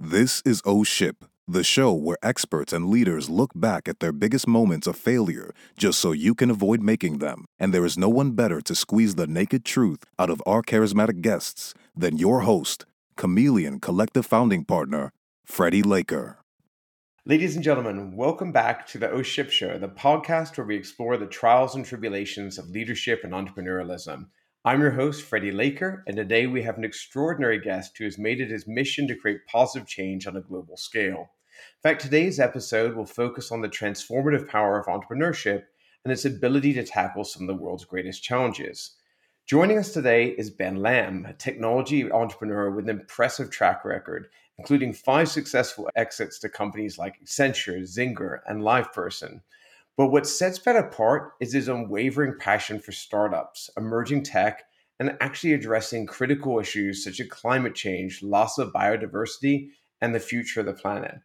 This is O Ship, the show where experts and leaders look back at their biggest moments of failure just so you can avoid making them. And there is no one better to squeeze the naked truth out of our charismatic guests than your host, Chameleon Collective founding partner, Freddie Laker. Ladies and gentlemen, welcome back to the O Ship Show, the podcast where we explore the trials and tribulations of leadership and entrepreneurialism. I'm your host, Freddie Laker, and today we have an extraordinary guest who has made it his mission to create positive change on a global scale. In fact, today's episode will focus on the transformative power of entrepreneurship and its ability to tackle some of the world's greatest challenges. Joining us today is Ben Lamm, a technology entrepreneur with an impressive track record, including five successful exits to companies like Accenture, Zynga, and LivePerson. But what sets Ben apart is his unwavering passion for startups, emerging tech, and actually addressing critical issues such as climate change, loss of biodiversity, and the future of the planet.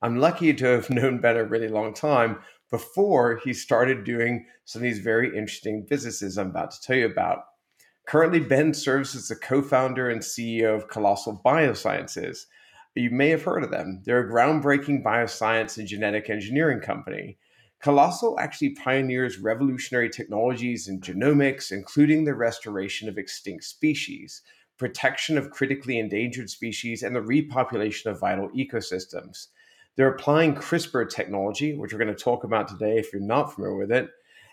I'm lucky to have known Ben a really long time before he started doing some of these very interesting businesses I'm about to tell you about. Currently, Ben serves as the co founder and CEO of Colossal Biosciences. You may have heard of them. They're a groundbreaking bioscience and genetic engineering company. Colossal actually pioneers revolutionary technologies in genomics, including the restoration of extinct species, protection of critically endangered species, and the repopulation of vital ecosystems. They're applying CRISPR technology, which we're going to talk about today if you're not familiar with it.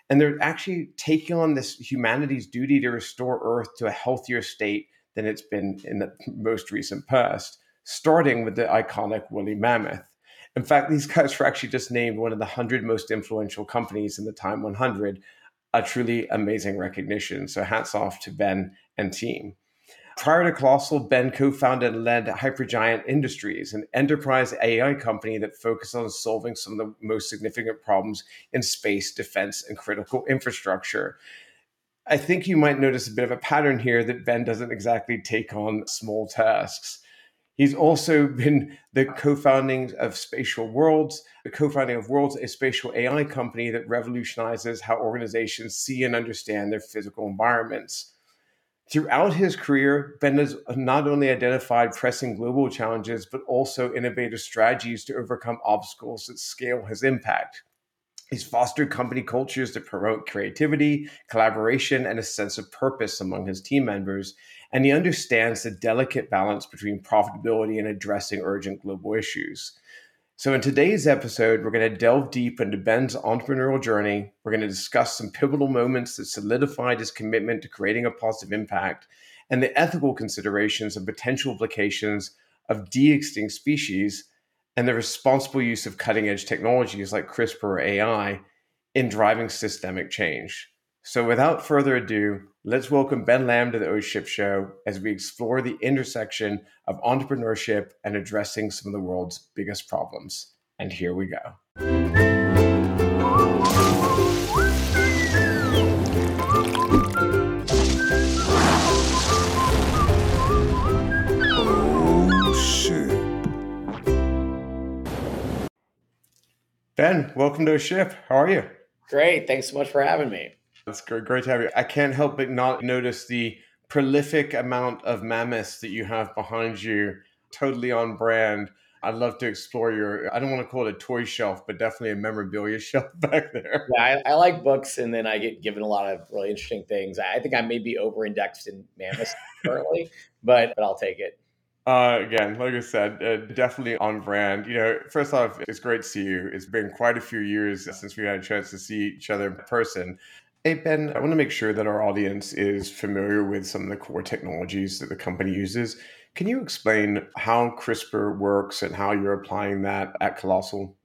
And they're actually taking on this humanity's duty to restore Earth to a healthier state than it's been in the most recent past, starting with the iconic woolly mammoth. In fact, these guys were actually just named one of the 100 most influential companies in the Time 100, a truly amazing recognition. So hats off to Ben and team. Prior to Colossal, Ben co founded and led Hypergiant Industries, an enterprise AI company that focused on solving some of the most significant problems in space, defense, and critical infrastructure. I think you might notice a bit of a pattern here that Ben doesn't exactly take on small tasks. He's also been the co-founding of Spatial Worlds, the co-founding of Worlds, a spatial AI company that revolutionizes how organizations see and understand their physical environments. Throughout his career, Ben has not only identified pressing global challenges, but also innovative strategies to overcome obstacles that scale his impact. He's fostered company cultures that promote creativity, collaboration, and a sense of purpose among his team members and he understands the delicate balance between profitability and addressing urgent global issues. So, in today's episode, we're going to delve deep into Ben's entrepreneurial journey. We're going to discuss some pivotal moments that solidified his commitment to creating a positive impact and the ethical considerations and potential implications of de extinct species and the responsible use of cutting edge technologies like CRISPR or AI in driving systemic change. So, without further ado, let's welcome Ben Lamm to the O Ship Show as we explore the intersection of entrepreneurship and addressing some of the world's biggest problems. And here we go. Ben, welcome to a ship. How are you? Great. Thanks so much for having me. It's great, great to have you. I can't help but not notice the prolific amount of mammoths that you have behind you, totally on brand. I'd love to explore your, I don't want to call it a toy shelf, but definitely a memorabilia shelf back there. Yeah, I, I like books and then I get given a lot of really interesting things. I think I may be over indexed in mammoths currently, but, but I'll take it. Uh, again, like I said, uh, definitely on brand. You know, first off, it's great to see you. It's been quite a few years since we had a chance to see each other in person. Hey, Ben, I want to make sure that our audience is familiar with some of the core technologies that the company uses. Can you explain how CRISPR works and how you're applying that at Colossal?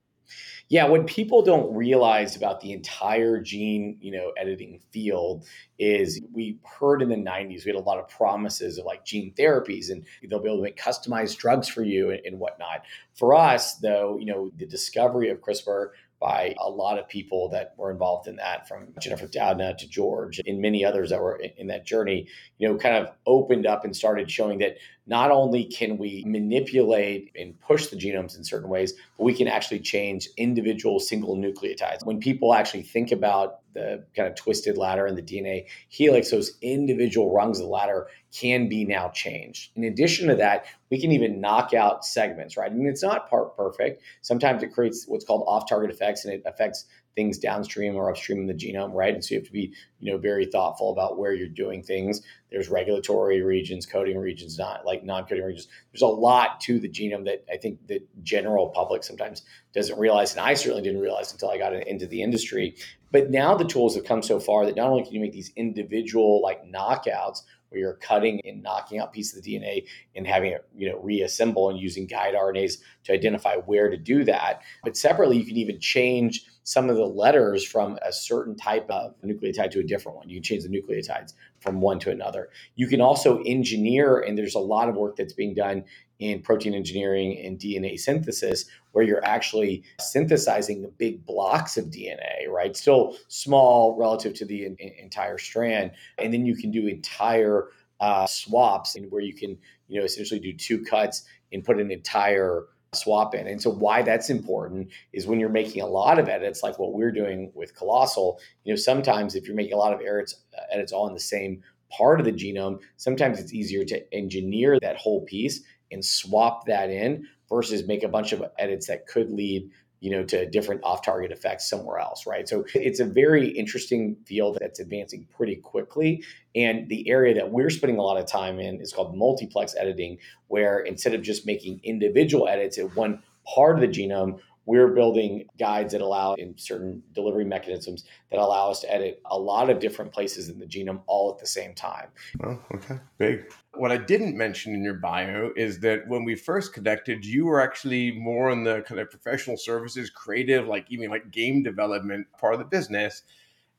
Yeah, what people don't realize about the entire gene, you know, editing field is we heard in the 90s we had a lot of promises of like gene therapies and they'll be able to make customized drugs for you and, and whatnot. For us, though, you know, the discovery of CRISPR by a lot of people that were involved in that, from Jennifer Doudna to George and many others that were in that journey, you know, kind of opened up and started showing that not only can we manipulate and push the genomes in certain ways, but we can actually change individual single nucleotides. When people actually think about the kind of twisted ladder in the DNA helix, those individual rungs of the ladder can be now changed. In addition to that, we can even knock out segments, right? I mean, it's not part perfect. Sometimes it creates what's called off target effects and it affects things downstream or upstream in the genome, right? And so you have to be, you know, very thoughtful about where you're doing things. There's regulatory regions, coding regions, not like non-coding regions. There's a lot to the genome that I think the general public sometimes doesn't realize, and I certainly didn't realize until I got into the industry. But now the tools have come so far that not only can you make these individual like knockouts where you're cutting and knocking out pieces of the DNA and having it, you know, reassemble and using guide RNAs to identify where to do that. But separately, you can even change some of the letters from a certain type of nucleotide to a different one. You can change the nucleotides from one to another. You can also engineer, and there's a lot of work that's being done in protein engineering and DNA synthesis, where you're actually synthesizing the big blocks of DNA, right? Still small relative to the in, entire strand. And then you can do entire uh, swaps and where you can, you know, essentially do two cuts and put an entire swap in. And so why that's important is when you're making a lot of edits, like what we're doing with Colossal, you know, sometimes if you're making a lot of edits, uh, edits all in the same part of the genome, sometimes it's easier to engineer that whole piece and swap that in versus make a bunch of edits that could lead you know, to different off-target effects somewhere else, right? So it's a very interesting field that's advancing pretty quickly. And the area that we're spending a lot of time in is called multiplex editing, where instead of just making individual edits at one part of the genome, we're building guides that allow in certain delivery mechanisms that allow us to edit a lot of different places in the genome all at the same time. Oh, okay. Big. What I didn't mention in your bio is that when we first connected, you were actually more in the kind of professional services, creative, like even like game development part of the business.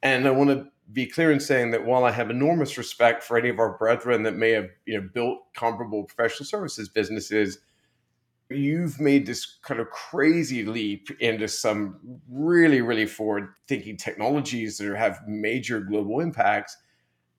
And I want to be clear in saying that while I have enormous respect for any of our brethren that may have, you know, built comparable professional services businesses, you've made this kind of crazy leap into some really, really forward thinking technologies that have major global impacts.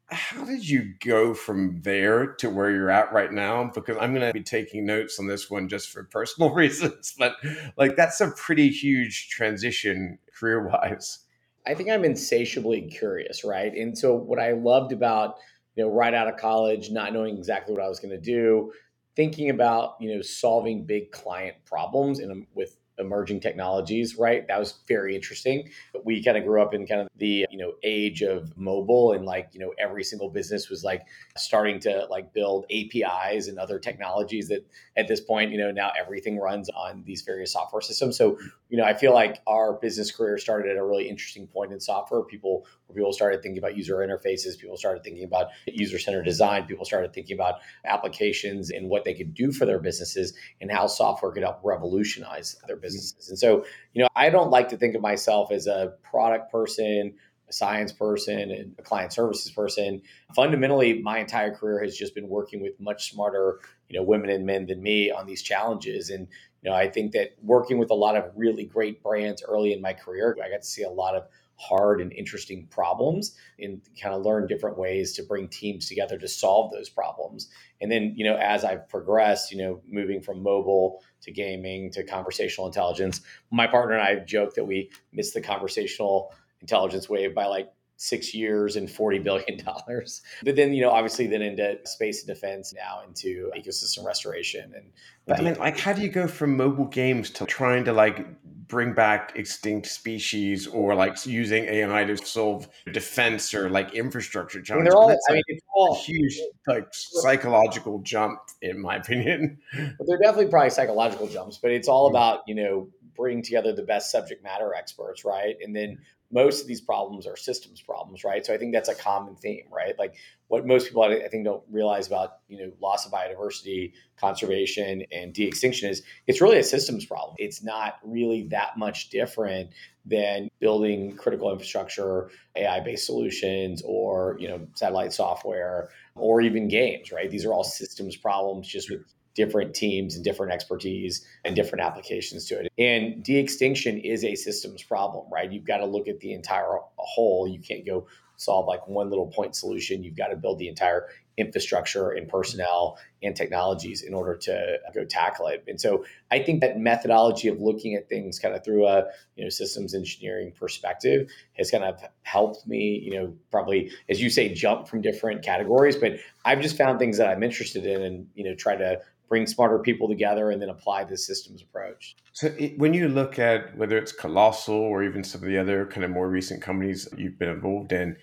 How did you go from there to where you're at right now? Because I'm going to be taking notes on this one just for personal reasons, but like that's a pretty huge transition career wise. I think I'm insatiably curious, right? And so what I loved about, you know, right out of college, not knowing exactly what I was going to do, thinking about you know solving big client problems and with emerging technologies, right? That was very interesting. But We kind of grew up in kind of the, you know, age of mobile and like, you know, every single business was like starting to like build APIs and other technologies that at this point, you know, now everything runs on these various software systems. So, you know, I feel like our business career started at a really interesting point in software. People people started thinking about user interfaces, people started thinking about user-centered design, people started thinking about applications and what they could do for their businesses and how software could help revolutionize their business businesses. And so, you know, I don't like to think of myself as a product person, a science person, and a client services person. Fundamentally, my entire career has just been working with much smarter, you know, women and men than me on these challenges. And, you know, I think that working with a lot of really great brands early in my career, I got to see a lot of hard and interesting problems and kind of learn different ways to bring teams together to solve those problems. And then, you know, as I've progressed, you know, moving from mobile to gaming to conversational intelligence, my partner and I joke that we missed the conversational intelligence wave by like six years and $40 billion. But then, you know, obviously then into space and defense, now into ecosystem restoration. And but I mean, like, how do you go from mobile games to trying to like bring back extinct species or like using AI to solve defense or like infrastructure challenges? I mean, they're all, I mean, it's all a huge like psychological jump, in my opinion. But they're definitely probably psychological jumps, but it's all mm. about, you know, bringing together the best subject matter experts, right? And then mm-hmm. most of these problems are systems problems, right? So I think that's a common theme, right? Like what most people I think don't realize about you know loss of biodiversity, conservation, and de-extinction is it's really a systems problem. It's not really that much different than building critical infrastructure, AI-based solutions, or you know satellite software, or even games, right? These are all systems problems, just with different teams and different expertise and different applications to it. And de extinction is a systems problem, right? You've got to look at the entire whole. You can't go solve like one little point solution. You've got to build the entire infrastructure and personnel and technologies in order to go tackle it. And so I think that methodology of looking at things kind of through a you know systems engineering perspective has kind of helped me, you know, probably as you say, jump from different categories. But I've just found things that I'm interested in and you know try to bring smarter people together and then apply the systems approach. So it, when you look at whether it's Colossal or even some of the other kind of more recent companies you've been involved in,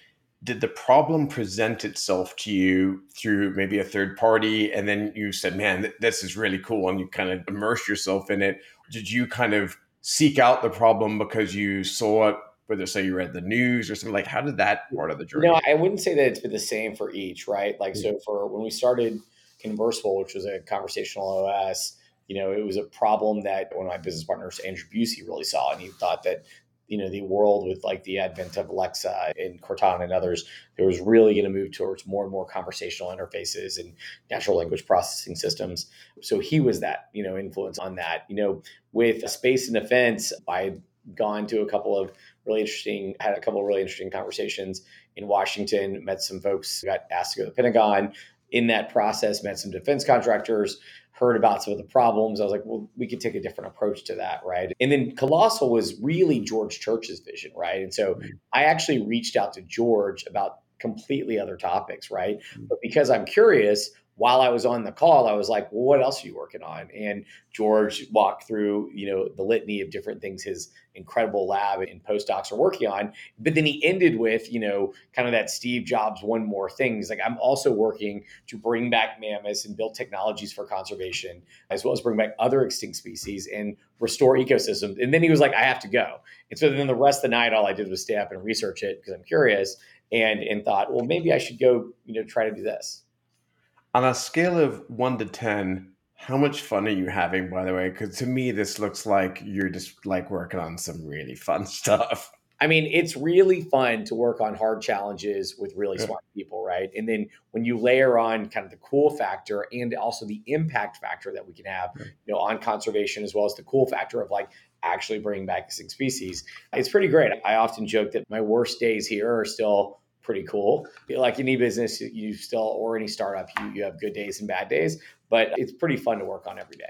did the problem present itself to you through maybe a third party? And then you said, man, th- this is really cool and you kind of immerse yourself in it? Did you kind of seek out the problem because you saw it whether say you read the news or something? Like how did that part of the journey no i wouldn't say that it's been the same for each right? Like so for when we started Conversable, which was a conversational OS, you know, it was a problem that one of my business partners, Andrew Busey, really saw, and he thought that you know the world with like the advent of Alexa and Cortana and others, there was really going to move towards more and more conversational interfaces and natural language processing systems. So he was that you know influence on that. You know, with space and defense, I had gone to a couple of really interesting, had a couple of really interesting conversations in Washington, met some folks, got asked to go to the Pentagon, in that process, met some defense contractors, heard about some of the problems. I was like, well, we could take a different approach to that, right? And then Colossal was really George Church's vision, right? And so mm-hmm. I actually reached out to George about completely other topics, right? Mm-hmm. But because I'm curious, while I was on the call, I was like, well, what else are you working on? And George walked through, you know, the litany of different things his incredible lab and postdocs are working on. But then he ended with, you know, kind of that Steve Jobs one more thing. He's like, I'm also working to bring back mammoths and build technologies for conservation, as well as bring back other extinct species and restore ecosystems. And then he was like, I have to go. And so then the rest of the night, all I did was stay up and research it because I'm curious and and thought, well, maybe I should go, you know, try to do this. On a scale of one to 10, how much fun are you having, by the way? Because to me, this looks like you're just like working on some really fun stuff. I mean, it's really fun to work on hard challenges with really yeah. smart people, right? And then when you layer on kind of the cool factor and also the impact factor that we can have, yeah. you know, on conservation as well as the cool factor of like actually bringing back extinct species, it's pretty great. I often joke that my worst days here are still pretty cool. Like any business, you still or any startup, you you have good days and bad days, but it's pretty fun to work on every day.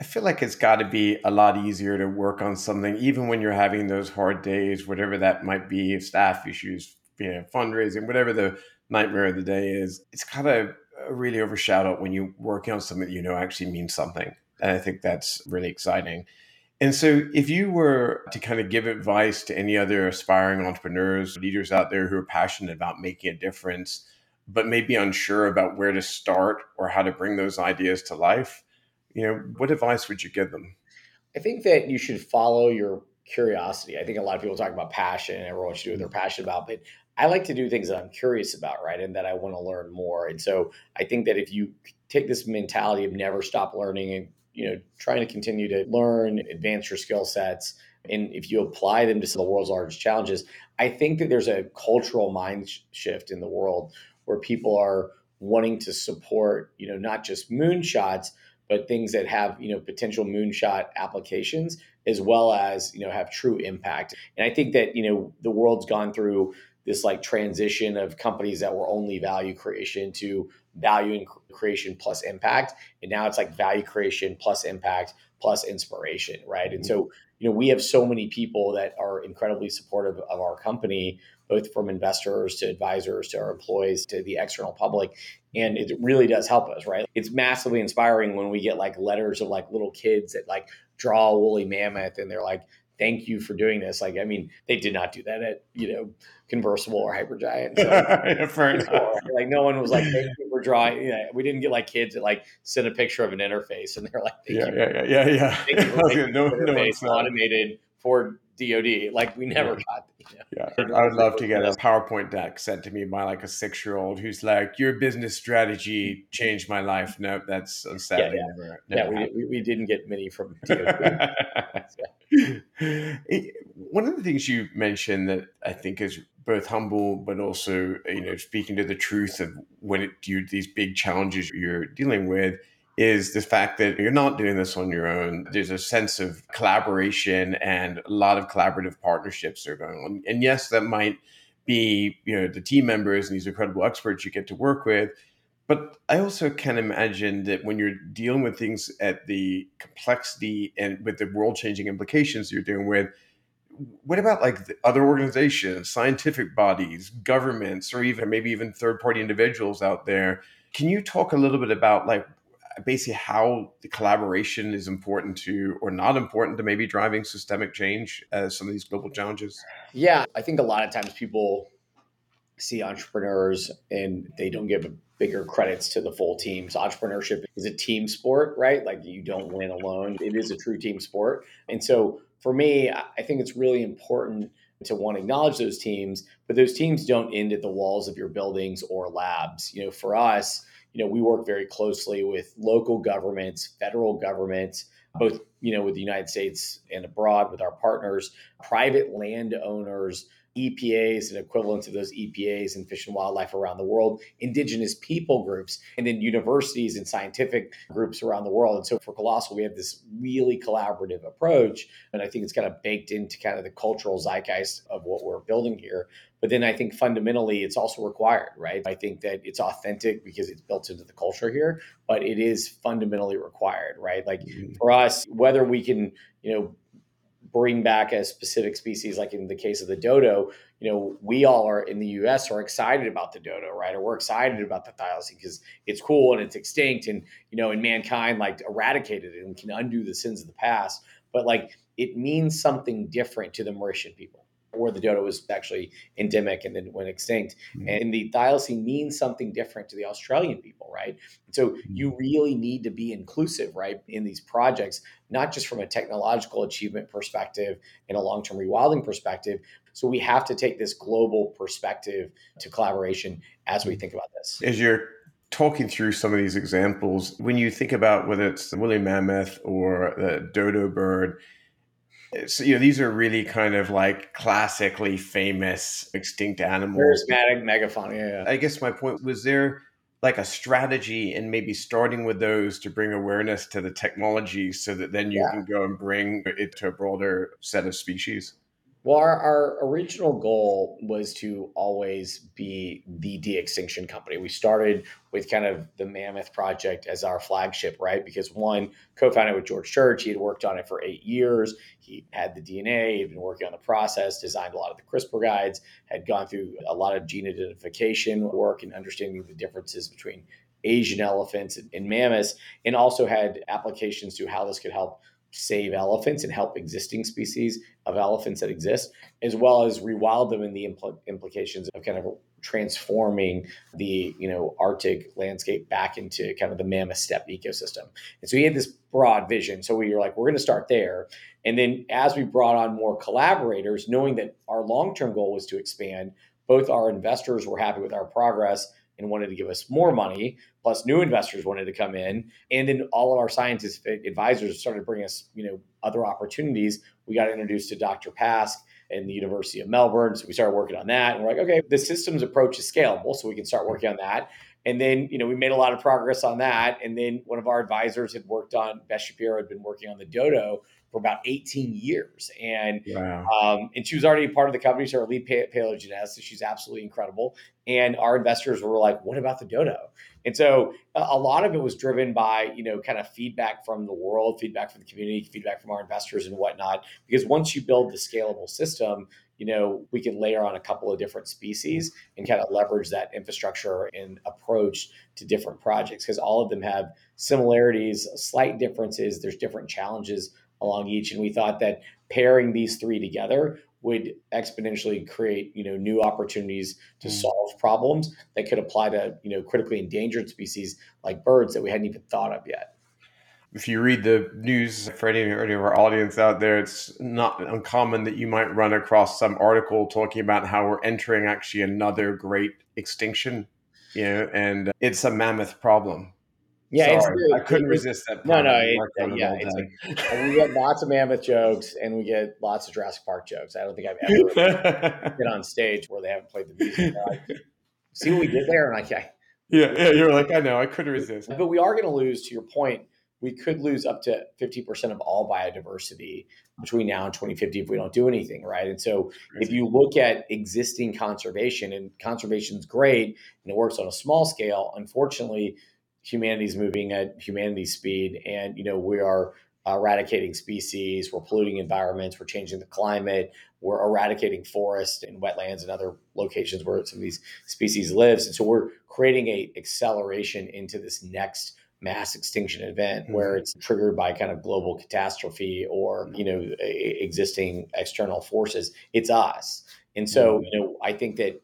I feel like it's got to be a lot easier to work on something, even when you're having those hard days, whatever that might be, staff issues, you know, fundraising, whatever the nightmare of the day is. It's kind of uh, really overshadowed when you're working on something that you know actually means something. And I think that's really exciting. And so, if you were to kind of give advice to any other aspiring entrepreneurs, leaders out there who are passionate about making a difference, but maybe unsure about where to start or how to bring those ideas to life, you know, what advice would you give them? I think that you should follow your curiosity. I think a lot of people talk about passion and everyone should do what they're mm-hmm. passionate about, but I like to do things that I'm curious about, right? And that I want to learn more. And so I think that if you take this mentality of never stop learning and you know, trying to continue to learn, advance your skill sets, and if you apply them to some of the world's largest challenges, I think that there's a cultural mind shift in the world where people are wanting to support, you know, not just moonshots, but things that have, you know, potential moonshot applications as well as, you know, have true impact. And I think that, you know, the world's gone through this like transition of companies that were only value creation to value and creation plus impact. And now it's like value creation plus impact plus inspiration, right? And mm-hmm. so, you know, we have so many people that are incredibly supportive of our company, both from investors to advisors to our employees to the external public. And it really does help us, right? It's massively inspiring when we get like letters of like little kids that like draw a woolly mammoth and they're like, thank you for doing this. Like, I mean, they did not do that at, you know, Conversable or Hypergiant. So, yeah, uh, like, no one was like, thank you for drawing. You know, we didn't get like kids that like send a picture of an interface and they're like, yeah, yeah, yeah, yeah, yeah, Thank you for no, no, automated for DoD. Like we never yeah. got. Yeah, I would love to get a PowerPoint deck sent to me by like a six year old who's like, "Your business strategy changed my life." No, that's sadly yeah, yeah. never. never yeah, we, we, didn't get many from DoD. Eh, one of the things you mentioned that I think is both humble, but also you know speaking to the truth of when it you these big challenges you're dealing with is the fact that you're not doing this on your own. There's a sense of collaboration and a lot of collaborative partnerships are going on. And yes, that might be, you know, the team members and these incredible experts you get to work with, But I also can imagine that when you're dealing with things at the complexity and with the world changing implications you're dealing with, what about like other organizations, scientific bodies, governments, or even maybe even third party individuals out there? Can you talk a little bit about like basically how the collaboration is important to or not important to maybe driving systemic change as some of these global challenges? Yeah, I think a lot of times people see entrepreneurs and they don't give bigger credits to the full teams. Entrepreneurship is a team sport, right? Like you don't win alone. It is a true team sport. And so for me, I think it's really important to want to acknowledge those teams, but those teams don't end at the walls of your buildings or labs. You know, for us, you know, we work very closely with local governments, federal governments, both, you know, with the United States and abroad with our partners, private landowners, EPAs and equivalents of those EPAs in fish and wildlife around the world, indigenous people groups, and then universities and scientific groups around the world. And so for Colossal, we have this really collaborative approach. And I think it's kind of baked into kind of the cultural zeitgeist of what we're building here. But then I think fundamentally it's also required, right? I think that it's authentic because it's built into the culture here, but it is fundamentally required, right? Like mm-hmm. for us, whether we can, you know, bring back a specific species, like in the case of the dodo, you know, we all are in the US are excited about the dodo, right? Or we're excited about the thylacine because it's cool and it's extinct and, you know, and mankind like eradicated it and can undo the sins of the past. But like it means something different to the Mauritian people or the dodo was actually endemic and then went extinct. Mm-hmm. And the thylacine means something different to the Australian people, right? And so mm-hmm. you really need to be inclusive, right, in these projects, not just from a technological achievement perspective and a long-term rewilding perspective. So we have to take this global perspective to collaboration as we mm-hmm. think about this. As you're talking through some of these examples, when you think about whether it's the woolly mammoth or the dodo bird, so, you know, these are really kind of like classically famous extinct animals. Charismatic megafauna. Yeah, yeah. I guess my point was there like a strategy and maybe starting with those to bring awareness to the technology so that then you yeah. can go and bring it to a broader set of species. Well, our, our original goal was to always be the de extinction company. We started with kind of the Mammoth Project as our flagship, right? Because one, co founded with George Church, he had worked on it for eight years. He had the DNA, he'd been working on the process, designed a lot of the CRISPR guides, had gone through a lot of gene identification work and understanding the differences between Asian elephants and mammoths, and also had applications to how this could help save elephants and help existing species of elephants that exist, as well as rewild them in the impl- implications of kind of transforming the you know Arctic landscape back into kind of the mammoth steppe ecosystem. And so he had this broad vision. So we were like, we're going to start there. And then as we brought on more collaborators, knowing that our long term goal was to expand, both our investors were happy with our progress and wanted to give us more money. Plus, new investors wanted to come in, and then all of our scientific advisors started bringing us, you know, other opportunities. We got introduced to Dr. Pask and the University of Melbourne, so we started working on that. And we're like, okay, the systems approach is scalable, so we can start working on that. And then, you know, we made a lot of progress on that. And then one of our advisors had worked on Beth Shapiro had been working on the dodo for about 18 years. And wow. um, and she was already part of the company. She's our lead paleogeneticist. So she's absolutely incredible. And our investors were like, what about the dodo? And so a lot of it was driven by, you know, kind of feedback from the world, feedback from the community, feedback from our investors and whatnot. Because once you build the scalable system, you know, we can layer on a couple of different species and kind of leverage that infrastructure and approach to different projects because all of them have similarities, slight differences. There's different challenges along each. And we thought that pairing these three together would exponentially create you know new opportunities to mm. solve problems that could apply to you know critically endangered species like birds that we hadn't even thought of yet if you read the news for any, any of our audience out there it's not uncommon that you might run across some article talking about how we're entering actually another great extinction you know and it's a mammoth problem yeah, I couldn't resist that. No, no, it, yeah, it's like, we get lots of mammoth jokes and we get lots of Jurassic Park jokes. I don't think I've ever been on stage where they haven't played the music. Like, See what we did there, and I, yeah, yeah, you're like, I know, I couldn't resist. But we are going to lose, to your point, we could lose up to 50% of all biodiversity between now and 2050 if we don't do anything, right? And so if you look at existing conservation, and conservation is great and it works on a small scale, unfortunately, humanity's moving at humanity's speed and you know we are eradicating species, we're polluting environments, we're changing the climate, we're eradicating forests and wetlands and other locations where some of these species lives. And so we're creating a acceleration into this next mass extinction event mm-hmm. where it's triggered by kind of global catastrophe or you know existing external forces it's us and so mm-hmm. you know i think that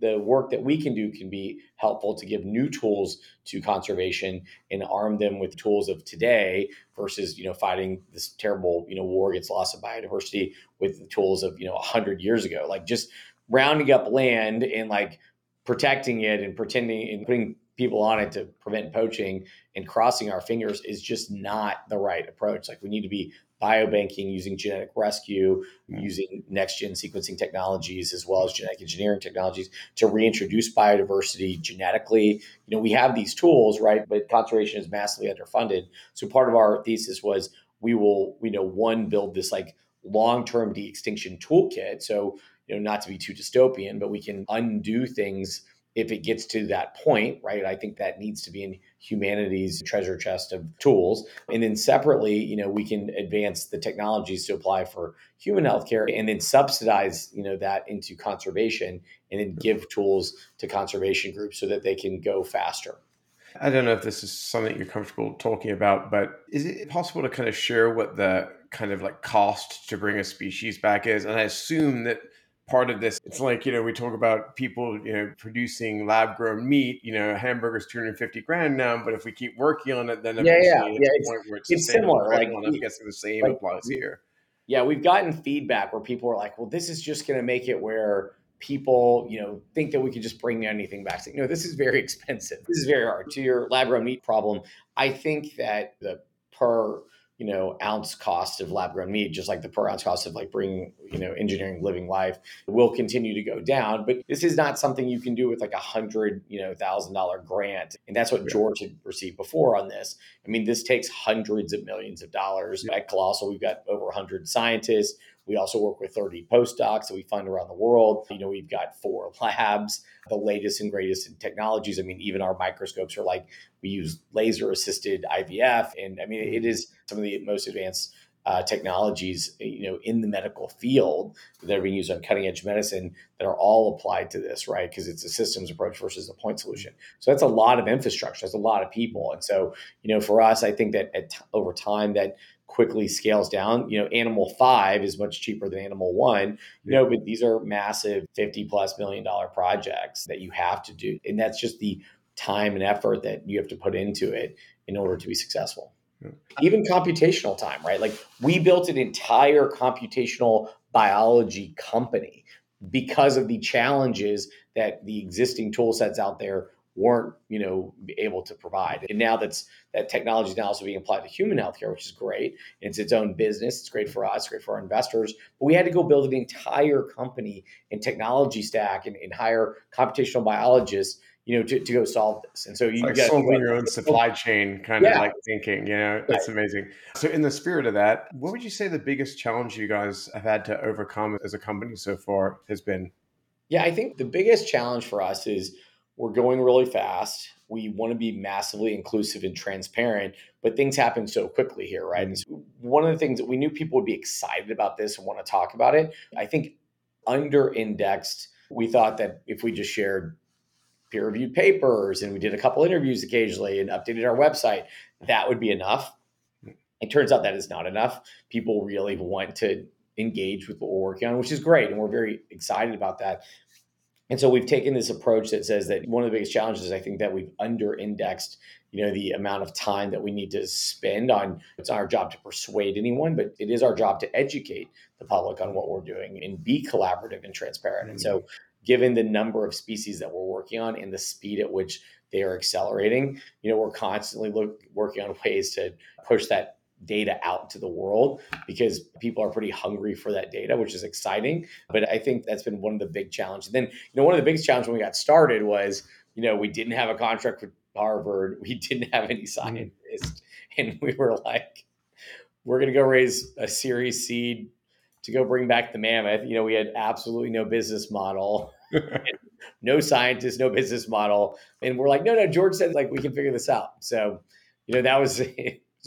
the work that we can do can be helpful to give new tools to conservation and arm them with tools of today versus you know fighting this terrible you know war against loss of biodiversity with the tools of you know 100 years ago. Like just rounding up land and like protecting it and pretending and putting people on it to prevent poaching and crossing our fingers is just not the right approach. Like we need to be biobanking using genetic rescue, mm-hmm. using next gen sequencing technologies as well as genetic engineering technologies to reintroduce biodiversity genetically. You know, we have these tools, right? But conservation is massively underfunded. So part of our thesis was we will, you know, one build this like long-term de-extinction toolkit. So, you know, not to be too dystopian, but we can undo things if it gets to that point, right? I think that needs to be in humanity's treasure chest of tools. And then separately, you know, we can advance the technologies to apply for human healthcare and then subsidize, you know, that into conservation and then give tools to conservation groups so that they can go faster. I don't know if this is something you're comfortable talking about, but is it possible to kind of share what the kind of like cost to bring a species back is? And I assume that part of this. It's like, you know, we talk about people, you know, producing lab grown meat, you know, hamburgers 250 grand now, but if we keep working on it, then eventually yeah, yeah, yeah. it's, it's, it's similar. Like, I'm guessing the same like, applies here. Yeah, we've gotten feedback where people are like, well, this is just going to make it where people, you know, think that we can just bring anything back. So, you know, this is very expensive. This is very hard. To your lab grown meat problem, I think that the per you know ounce cost of lab grown meat just like the per ounce cost of like bringing you know engineering living life will continue to go down. But this is not something you can do with like a hundred you know thousand dollar grant. And that's what yeah. george had received before on this. I mean this takes hundreds of millions of dollars. Yeah. at colossal we've got over 100 scientists we also work with 30 postdocs that we fund around the world. You know, we've got four labs, the latest and greatest in technologies. I mean, even our microscopes are like we use laser assisted IVF. And I mean, it mm-hmm. is some of the most advanced uh, technologies, you know, in the medical field that are being used on cutting edge medicine that are all applied to this, right? Because it's a systems approach versus a point solution. So that's a lot of infrastructure. That's a lot of people. And so, you know, for us, I think that at, over time that quickly scales down. You know, Animal Five is much cheaper than Animal One. You know, but these are massive fifty plus million dollar projects that you have to do, and that's just the time and effort that you have to put into it in order to be successful. Even computational time, right? Like we built an entire computational biology company because of the challenges that the existing tool sets out there weren't you know able to provide. And now that's that technology is now also being applied to human healthcare which is great. It's its own business. It's great for us great for our investors. But we had to go build an entire company and technology stack and, and hire computational biologists you know to, to go solve this and so you like get solving your own supply chain kind yeah. of like thinking you know that's right. amazing so in the spirit of that what would you say the biggest challenge you guys have had to overcome as a company so far has been yeah i think the biggest challenge for us is we're going really fast. We want to be massively inclusive and transparent, but things happen so quickly here, right? And mm-hmm. so one of the things that we knew people would be excited about this and want to talk about it. I think under indexed, we thought that if we just shared peer reviewed papers and we did a couple interviews occasionally and updated our website, that would be enough. It turns out that is not enough. People really want to engage with what we're working on, which is great. And we're very excited about that. And so we've taken this approach that says that one of the biggest challenges I think that we've under indexed, you know, the amount of time that we need to spend on it's not our job to persuade anyone, but it is our job to educate the public on what we're doing and be collaborative and transparent. Mm-hmm. And so given the number of species that we're working on and the speed at which they are accelerating, you know, we're constantly look, working on ways to push that data out to the world because people are pretty hungry for that data, which is exciting. But I think that's been one of the big challenges. And then, you know, one of the biggest challenges when we got started was, you know, we didn't have a contract with Harvard. We didn't have any mm-hmm. scientists. raised. And we were like, we're going to go raise a series seed to go bring back the mammoth. You know, we had absolutely no business model, no scientist, no business model. And we're like, no, no, George said like we can figure this out. So, you know, that was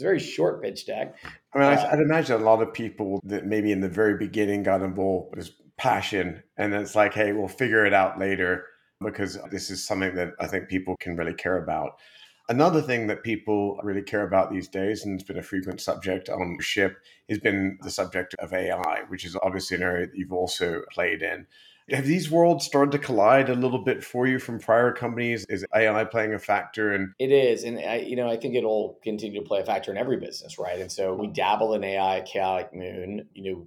it's a very short pitch deck. I mean, uh, I'd imagine a lot of people that maybe in the very beginning got involved with passion, and it's like, hey, we'll figure it out later because this is something that I think people can really care about. Another thing that people really care about these days, and it's been a frequent subject on ship, has been the subject of AI, which is obviously an area that you've also played in. Have these worlds started to collide a little bit for you from prior companies? Is AI playing a factor? And it is, and I, you know, I think it'll continue to play a factor in every business, right? And so we dabble in AI at Chaotic Moon. You know,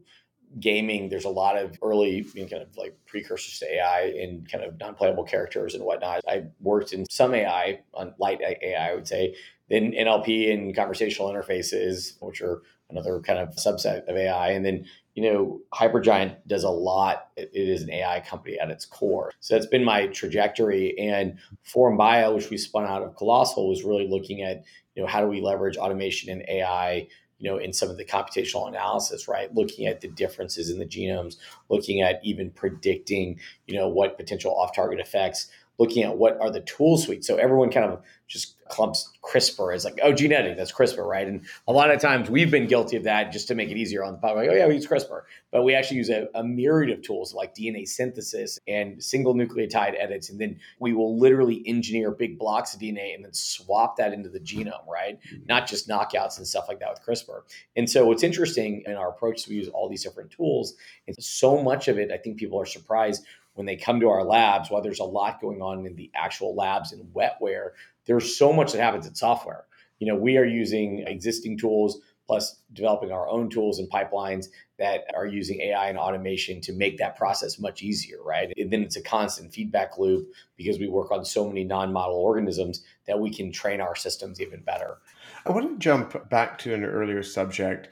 gaming, there's a lot of early you know, kind of like precursors to AI in kind of non-playable characters and whatnot. I worked in some AI, on light AI, I would say, then NLP and conversational interfaces, which are another kind of subset of AI. And then, you know, Hypergiant does a lot. it is an AI company at its core. So that's been my trajectory. And Form Bio, which we spun out of Colossal, was really looking at, you know, how do we leverage automation and AI you know, in some of the computational analysis, right? Looking at the differences in the genomes, looking at even predicting, you know, what potential off-target effects looking at what are the tool suites. So everyone kind of just clumps CRISPR as like, oh, gene editing, that's CRISPR, right? And a lot of times we've been guilty of that just to make it easier on the podcast. Like, oh yeah, we use CRISPR, but we actually use a, a myriad of tools like DNA synthesis and single nucleotide edits, and then we will literally engineer big blocks of DNA and then swap that into the genome, right? Not just knockouts and stuff like that with CRISPR. And so what's interesting in our approach, is we use all these different tools, and so much of it, I think people are surprised when they come to our labs, while there's a lot going on in the actual labs in wetware, there's so much that happens in software. You know, we are using existing tools plus developing our own tools and pipelines that are using AI and automation to make that process much easier, right? And then it's a constant feedback loop because we work on so many non-model organisms that we can train our systems even better. I want to jump back to an earlier subject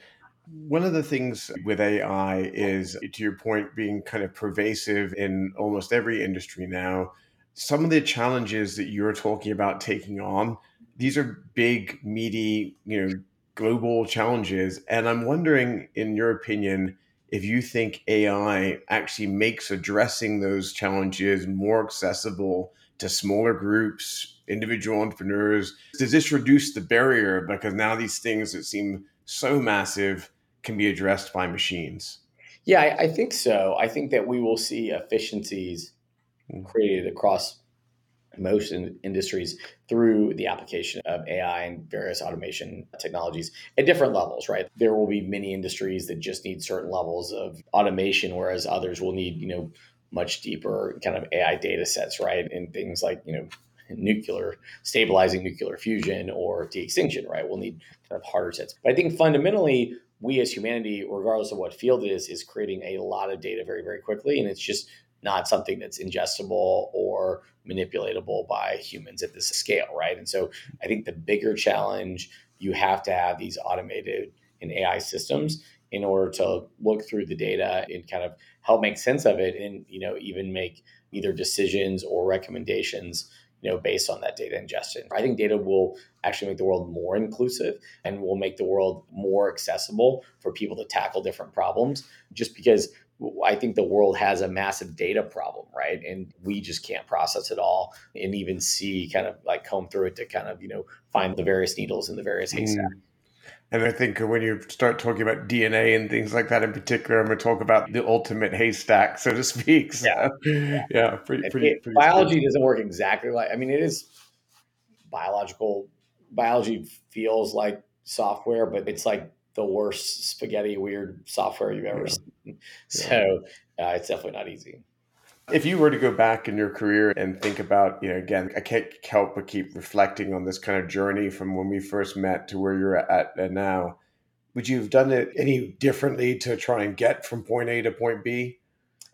one of the things with AI is, to your point, being kind of pervasive in almost every industry now. Some of the challenges that you're talking about taking on, these are big, meaty, you know, global challenges. And I'm wondering, in your opinion, if you think AI actually makes addressing those challenges more accessible to smaller groups, individual entrepreneurs. Does this reduce the barrier? Because now these things that seem so massive can be addressed by machines? Yeah, I, I think so. I think that we will see efficiencies mm. created across most in industries through the application of AI and various automation technologies at different levels, right? There will be many industries that just need certain levels of automation, whereas others will need, you know, much deeper kind of AI data sets, right? And things like, you know, nuclear stabilizing nuclear fusion or de-extinction, right? We'll need kind of harder sets. But I think fundamentally, we as humanity, regardless of what field it is, is creating a lot of data very, very quickly. And it's just not something that's ingestible or manipulatable by humans at this scale, right? And so I think the bigger challenge, you have to have these automated and AI systems in order to look through the data and kind of help make sense of it and, you know, even make either decisions or recommendations you know, based on that data ingestion. I think data will actually make the world more inclusive and will make the world more accessible for people to tackle different problems just because I think the world has a massive data problem, right? And we just can't process it all and even see kind of like comb through it to kind of, you know, find the various needles in the various haystacks. Mm. And I think when you start talking about DNA and things like that in particular, I'm going to talk about the ultimate haystack, so to speak. So, yeah. yeah, yeah, pretty, pretty, pretty biology doesn't work exactly like, I mean, it is biological. Biology feels like software, but it's like the worst spaghetti weird software you've ever yeah. seen. So uh, it's definitely not easy. If you were to go back in your career and think about, you know, again, I can't help but keep reflecting on this kind of journey from when we first met to where you're at and now. Would you have done it any differently to try and get from point A to point B?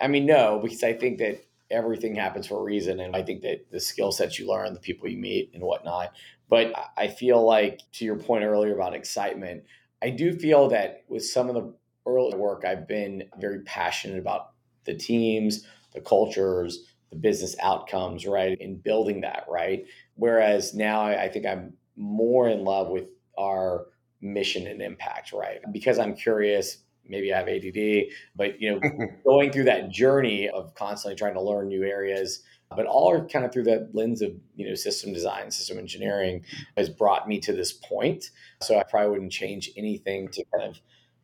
I mean, no, because I think that everything happens for a reason. And I think that the skill sets you learn, the people you meet, and whatnot. But I feel like, to your point earlier about excitement, I do feel that with some of the early work, I've been very passionate about the teams, the cultures, the business outcomes, right? In building that, right? Whereas now I think I'm more in love with our mission and impact, right? Because I'm curious, maybe I have ADD, but you know, going through that journey of constantly trying to learn new areas, but all are kind of through the lens of you know system design, system engineering has brought me to this point. So I probably wouldn't change anything to kind of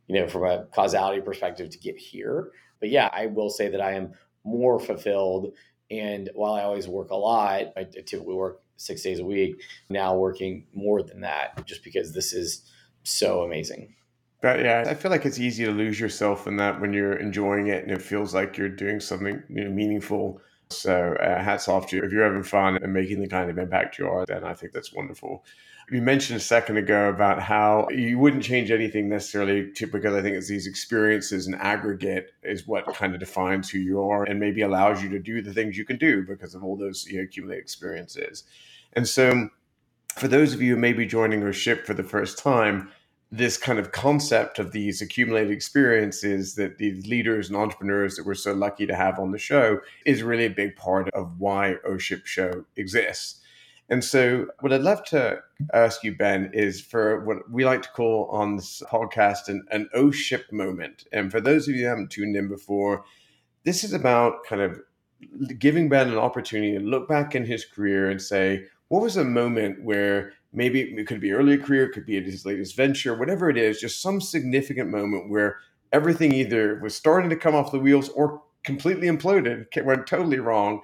you know from a causality perspective to get here. But yeah, I will say that I am more fulfilled. And while I always work a lot, I typically work six days a week. Now working more than that, just because this is so amazing. But yeah, I feel like it's easy to lose yourself in that when you're enjoying it and it feels like you're doing something you know, meaningful. So uh, hats off to you. If you're having fun and making the kind of impact you are, then I think that's wonderful. You mentioned a second ago about how you wouldn't change anything necessarily to, because I think it's these experiences and aggregate is what kind of defines who you are and maybe allows you to do the things you can do because of all those you know, accumulated experiences. And so for those of you who may be joining our ship for the first time, this kind of concept of these accumulated experiences that these leaders and entrepreneurs that we're so lucky to have on the show is really a big part of why OSHIP Show exists. And so, what I'd love to ask you, Ben, is for what we like to call on this podcast an, an O ship moment. And for those of you who haven't tuned in before, this is about kind of giving Ben an opportunity to look back in his career and say, what was a moment where maybe it could be early career, it could be his latest venture, whatever it is, just some significant moment where everything either was starting to come off the wheels or completely imploded, went totally wrong,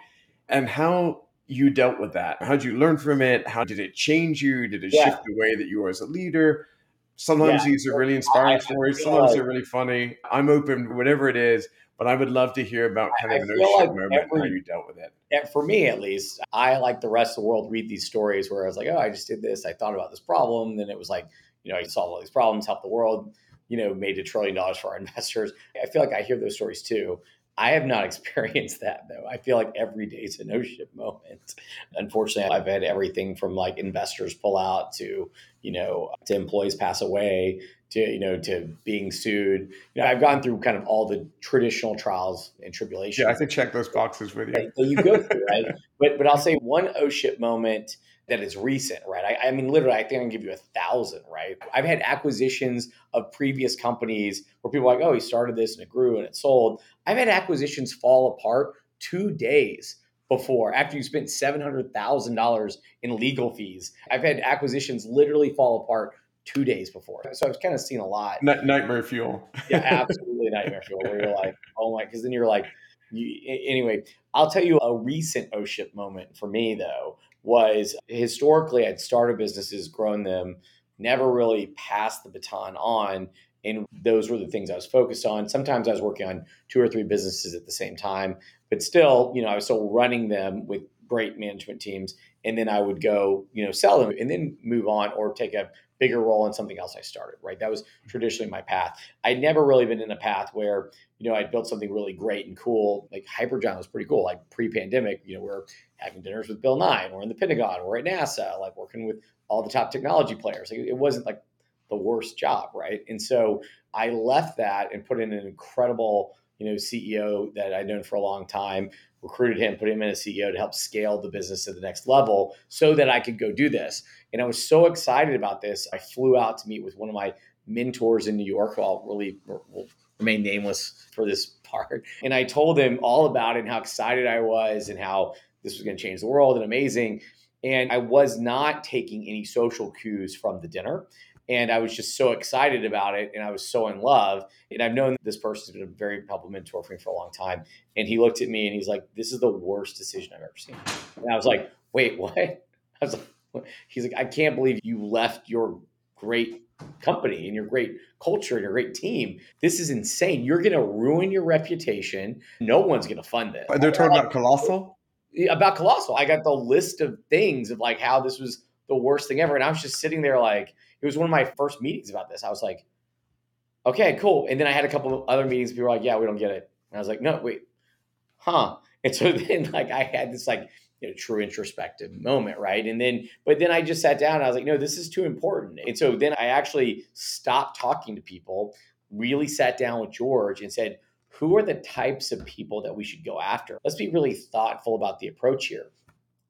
and how you dealt with that. How did you learn from it? How did it change you? Did it yeah. shift the way that you were as a leader? Sometimes yeah. these are really inspiring I, stories. Sometimes they're really funny. I'm open, whatever it is, but I would love to hear about kind of an ocean like moment every, how you dealt with it. And for me, at least, I like the rest of the world read these stories where I was like, oh, I just did this. I thought about this problem. Then it was like, you know, I solved all these problems, helped the world, you know, made a trillion dollars for our investors. I feel like I hear those stories too. I have not experienced that though. I feel like every day is a no ship moment. Unfortunately, I've had everything from like investors pull out to, you know, to employees pass away to, you know, to being sued. You know, I've gone through kind of all the traditional trials and tribulations. Yeah, I can check those boxes with you. Right? So you go through, right? But but I'll say one O ship moment that is recent, right? I, I, mean, literally, I think I can give you a thousand, right? I've had acquisitions of previous companies where people are like, oh, he started this and it grew and it sold. I've had acquisitions fall apart two days before after you spent $700,000 in legal fees. I've had acquisitions literally fall apart two days before. So I've kind of seen a lot. Nightmare fuel. yeah, absolutely nightmare fuel. Where you're like, oh my, because then you're like, you, anyway, I'll tell you a recent O ship moment for me though was historically I'd started businesses, grown them, never really passed the baton on. And those were the things I was focused on. Sometimes I was working on two or three businesses at the same time, but still, you know, I was still running them with great management teams. And then I would go, you know, sell them and then move on or take a bigger role in something else I started, right? That was traditionally my path. I'd never really been in a path where, you know, I'd built something really great and cool. Like Hypergiant was pretty cool. Like pre-pandemic, you know, we're having dinners with Bill Nye, we're in the Pentagon, we're at NASA, like working with all the top technology players. Like it wasn't like the worst job, right? And so I left that and put in an incredible, you know, CEO that I'd known for a long time recruited him, put him in as CEO to help scale the business to the next level so that I could go do this. And I was so excited about this. I flew out to meet with one of my mentors in New York, who I'll really will remain nameless for this part. And I told him all about it and how excited I was and how this was going to change the world and amazing. And I was not taking any social cues from the dinner. And I was just so excited about it. And I was so in love. And I've known this person's been a very helpful mentor for me for a long time. And he looked at me and he's like, This is the worst decision I've ever seen. And I was like, Wait, what? I was like, He's like, I can't believe you left your great company and your great culture and your great team. This is insane. You're going to ruin your reputation. No one's going to fund this. They're talking about Colossal? About Colossal. I got the list of things of like how this was the worst thing ever. And I was just sitting there like, it was one of my first meetings about this. I was like, okay, cool. And then I had a couple of other meetings. People were like, yeah, we don't get it. And I was like, no, wait, huh? And so then like I had this like you know true introspective moment, right? And then but then I just sat down and I was like, no, this is too important. And so then I actually stopped talking to people, really sat down with George and said, who are the types of people that we should go after? Let's be really thoughtful about the approach here.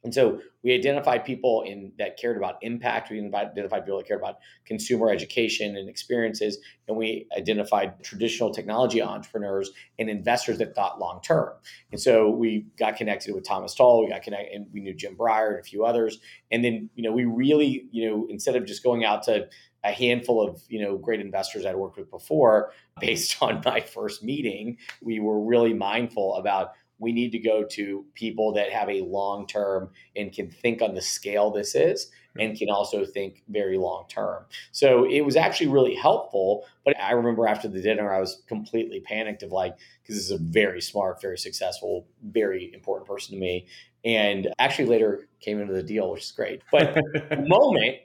And so we identified people in that cared about impact. We identified people that cared about consumer education and experiences, and we identified traditional technology entrepreneurs and investors that thought long term. And so we got connected with Thomas Tull. We got connected, and we knew Jim Breyer and a few others. And then you know we really you know instead of just going out to a handful of you know great investors I'd worked with before, based on my first meeting, we were really mindful about we need to go to people that have a long term and can think on the scale this is and can also think very long term. So it was actually really helpful. But I remember after the dinner, I was completely panicked of like, because this is a very smart, very successful, very important person to me. And actually later came into the deal, which is great. But moment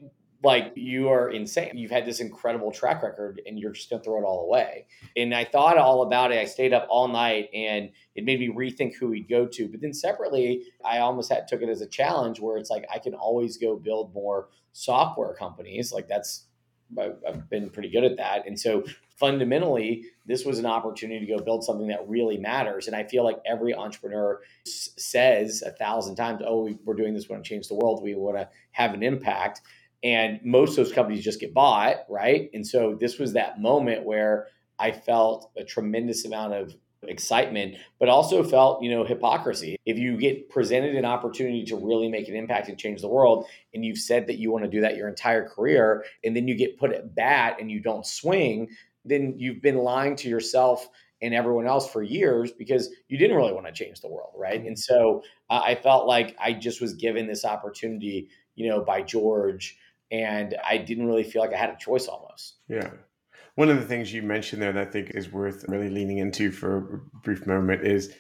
like you are insane. You've had this incredible track record and you're just going to throw it all away. And I thought all about it. I stayed up all night and it made me rethink who we'd go to. But then separately, I almost had took it as a challenge where it's like I can always go build more software companies. Like that's I've been pretty good at that. And so fundamentally, this was an opportunity to go build something that really matters. And I feel like every entrepreneur s- says a thousand times, oh, we're doing this, we want to change the world, we want to have an impact and most of those companies just get bought right? And so this was that moment where i felt a tremendous amount of excitement but also felt you know hypocrisy. If you get presented an opportunity to really make an impact and change the world and you've said that you want to do that your entire career and then you get put at bat and you don't swing then you've been lying to yourself and everyone else for years because you didn't really want to change the world right? And so uh, i felt like i just was given this opportunity you know by george and I didn't really feel like I had a choice almost. Yeah. One of the things you mentioned there that I think is worth really leaning into for a brief moment is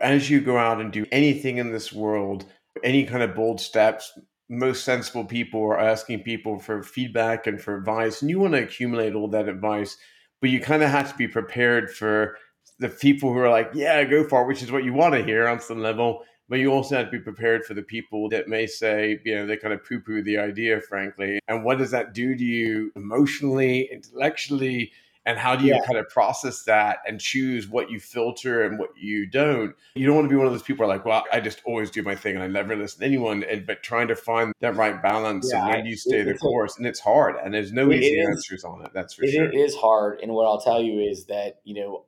as you go out and do anything in this world, any kind of bold steps, most sensible people are asking people for feedback and for advice, and you want to accumulate all that advice, but you kind of have to be prepared for the people who are like, yeah, go for it, which is what you want to hear on some level but you also have to be prepared for the people that may say, you know, they kind of poo poo the idea, frankly. And what does that do to you emotionally, intellectually? And how do you yeah. kind of process that and choose what you filter and what you don't? You don't want to be one of those people who are like, well, I just always do my thing and I never listen to anyone. And, but trying to find that right balance yeah, and when you stay the course. A, and it's hard and there's no easy answers on it. That's for it sure. It is hard. And what I'll tell you is that, you know,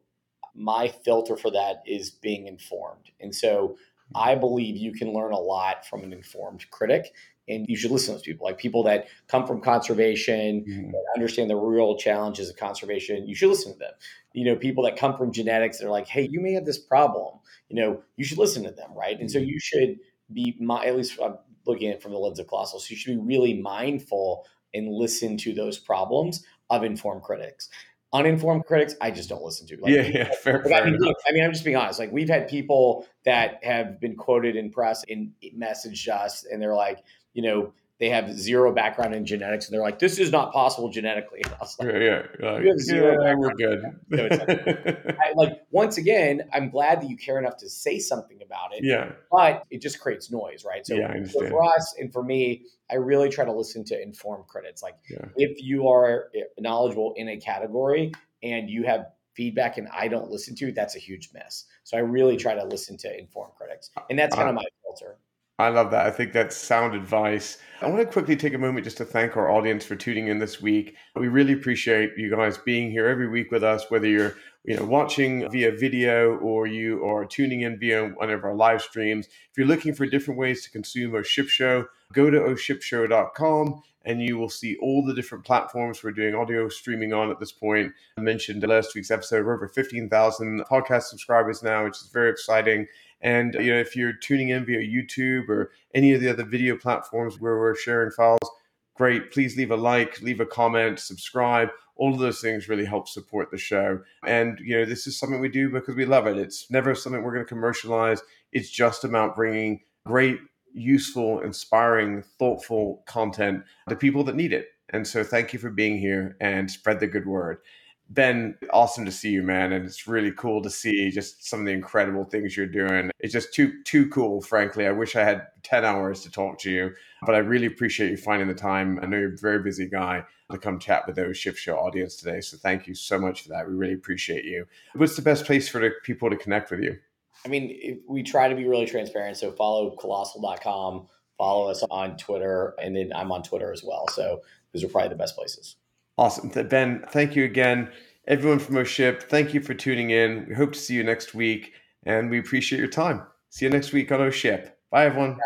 my filter for that is being informed. And so I believe you can learn a lot from an informed critic. And you should listen to those people, like people that come from conservation, mm-hmm. that understand the real challenges of conservation. You should listen to them. You know, people that come from genetics, they're like, hey, you may have this problem. You know, you should listen to them, right? And so mm-hmm. you should be, at least I'm looking at it from the lens of Colossal, so you should be really mindful and listen to those problems of informed critics uninformed critics, I just don't listen to. Like, yeah, yeah, fair. Like, fair I, mean, look, I mean, I'm just being honest. Like we've had people that have been quoted in press and messaged us, and they're like, you know, they have zero background in genetics, and they're like, "This is not possible genetically." Like, yeah, yeah, like, you have zero yeah, we're good. I, like once again, I'm glad that you care enough to say something about it. Yeah, but it just creates noise, right? So, yeah, so for us and for me, I really try to listen to informed critics. Like yeah. if you are eh, knowledgeable in a category and you have feedback and I don't listen to, it, that's a huge miss. So I really try to listen to informed critics, and that's kind of my filter. I love that. I think that's sound advice. I want to quickly take a moment just to thank our audience for tuning in this week. We really appreciate you guys being here every week with us, whether you're you know watching via video or you are tuning in via one of our live streams. If you're looking for different ways to consume our ship show, go to ohshipshow.com and you will see all the different platforms we're doing audio streaming on at this point. I mentioned last week's episode, we're over 15,000 podcast subscribers now, which is very exciting. And you know, if you're tuning in via YouTube or any of the other video platforms where we're sharing files, great. Please leave a like, leave a comment, subscribe. All of those things really help support the show. And you know, this is something we do because we love it. It's never something we're going to commercialize. It's just about bringing great, useful, inspiring, thoughtful content to people that need it. And so, thank you for being here and spread the good word. Ben, awesome to see you, man, and it's really cool to see just some of the incredible things you're doing. It's just too too cool, frankly. I wish I had ten hours to talk to you, but I really appreciate you finding the time. I know you're a very busy guy to come chat with those Shift Show audience today, so thank you so much for that. We really appreciate you. What's the best place for the people to connect with you? I mean, we try to be really transparent. So follow colossal.com, follow us on Twitter, and then I'm on Twitter as well. So those are probably the best places. Awesome. Ben, thank you again. Everyone from OSHIP, thank you for tuning in. We hope to see you next week, and we appreciate your time. See you next week on OSHIP. Bye, everyone.